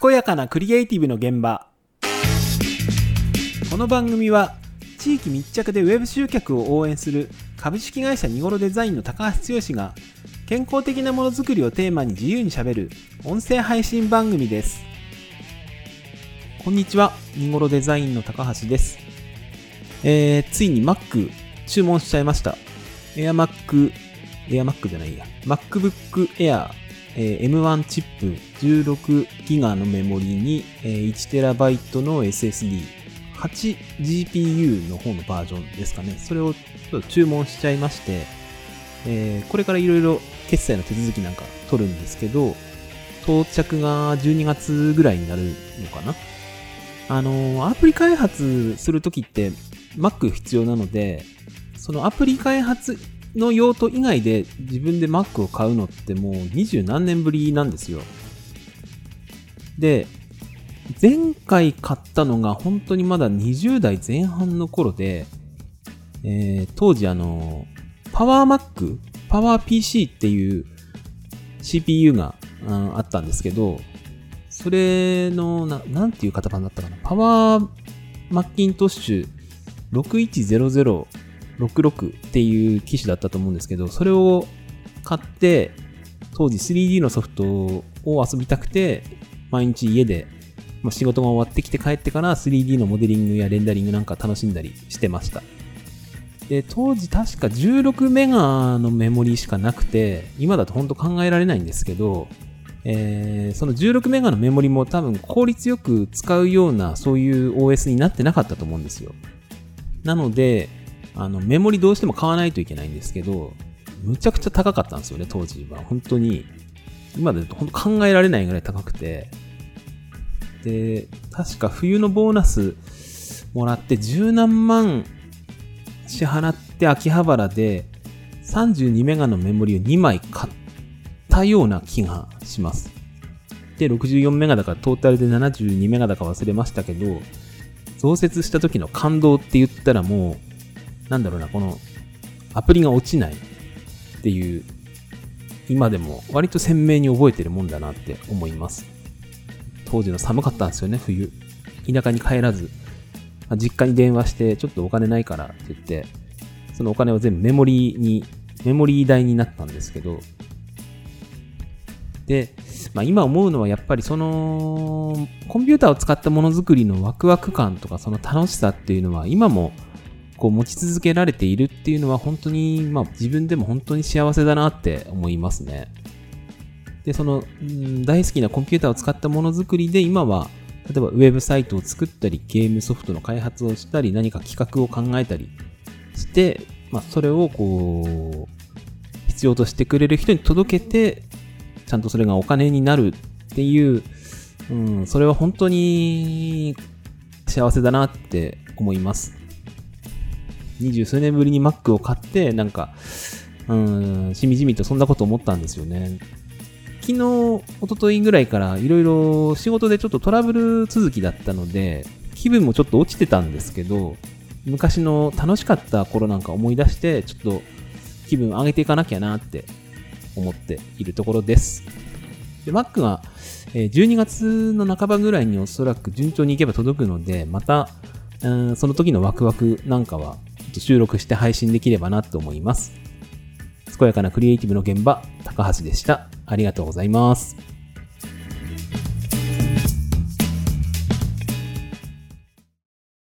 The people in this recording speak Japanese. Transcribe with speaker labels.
Speaker 1: 健やかなクリエイティブの現場この番組は地域密着でウェブ集客を応援する株式会社ニゴロデザインの高橋剛が健康的なものづくりをテーマに自由にしゃべる音声配信番組ですこんにちはニゴロデザインの高橋ですえー、ついに Mac 注文しちゃいました AirMac AirMac じゃないや MacBook Air えー、M1 チップ 16GB のメモリに、えー、1TB の SSD、8GPU の方のバージョンですかね。それをちょっと注文しちゃいまして、えー、これからいろいろ決済の手続きなんか取るんですけど、到着が12月ぐらいになるのかなあのアプリ開発するときって Mac 必要なので、そのアプリ開発の用途以外で自分で Mac を買うのってもう二十何年ぶりなんですよ。で、前回買ったのが本当にまだ20代前半の頃で、えー、当時あの、パワー Mac、パワー PC っていう CPU が、うん、あったんですけど、それの、ななんていう型番だったかな？パワーマッキントッシュ6100 66っていう機種だったと思うんですけど、それを買って、当時 3D のソフトを遊びたくて、毎日家で、まあ、仕事が終わってきて帰ってから 3D のモデリングやレンダリングなんか楽しんだりしてました。で、当時確か16メガのメモリーしかなくて、今だと本当考えられないんですけど、えー、その16メガのメモリも多分効率よく使うようなそういう OS になってなかったと思うんですよ。なので、あの、メモリどうしても買わないといけないんですけど、むちゃくちゃ高かったんですよね、当時は。本当に、今でと本当考えられないぐらい高くて。で、確か冬のボーナスもらって十何万支払って秋葉原で32メガのメモリを2枚買ったような気がします。で、64メガだからトータルで72メガだか忘れましたけど、増設した時の感動って言ったらもうなんだろうな、このアプリが落ちないっていう、今でも割と鮮明に覚えてるもんだなって思います。当時の寒かったんですよね、冬。田舎に帰らず、実家に電話して、ちょっとお金ないからって言って、そのお金を全部メモリーに、メモリー代になったんですけど、で、まあ、今思うのはやっぱりその、コンピューターを使ったものづくりのワクワク感とかその楽しさっていうのは今もこう持ち続けられているっていうのは本当に、まあ自分でも本当に幸せだなって思いますね。で、その、うん、大好きなコンピューターを使ったものづくりで今は、例えばウェブサイトを作ったり、ゲームソフトの開発をしたり、何か企画を考えたりして、まあそれをこう、必要としてくれる人に届けて、ちゃんとそれがお金になるっていう、うん、それは本当に幸せだなって思います。二十数年ぶりに Mac を買って、なんか、うん、しみじみとそんなこと思ったんですよね。昨日、一昨日ぐらいからいろいろ仕事でちょっとトラブル続きだったので、気分もちょっと落ちてたんですけど、昔の楽しかった頃なんか思い出して、ちょっと気分上げていかなきゃなって思っているところです。で、Mac が12月の半ばぐらいにおそらく順調にいけば届くので、また、うん、その時のワクワクなんかはと収録して配信できればなと思います。健やかなクリエイティブの現場、高橋でした。ありがとうございます。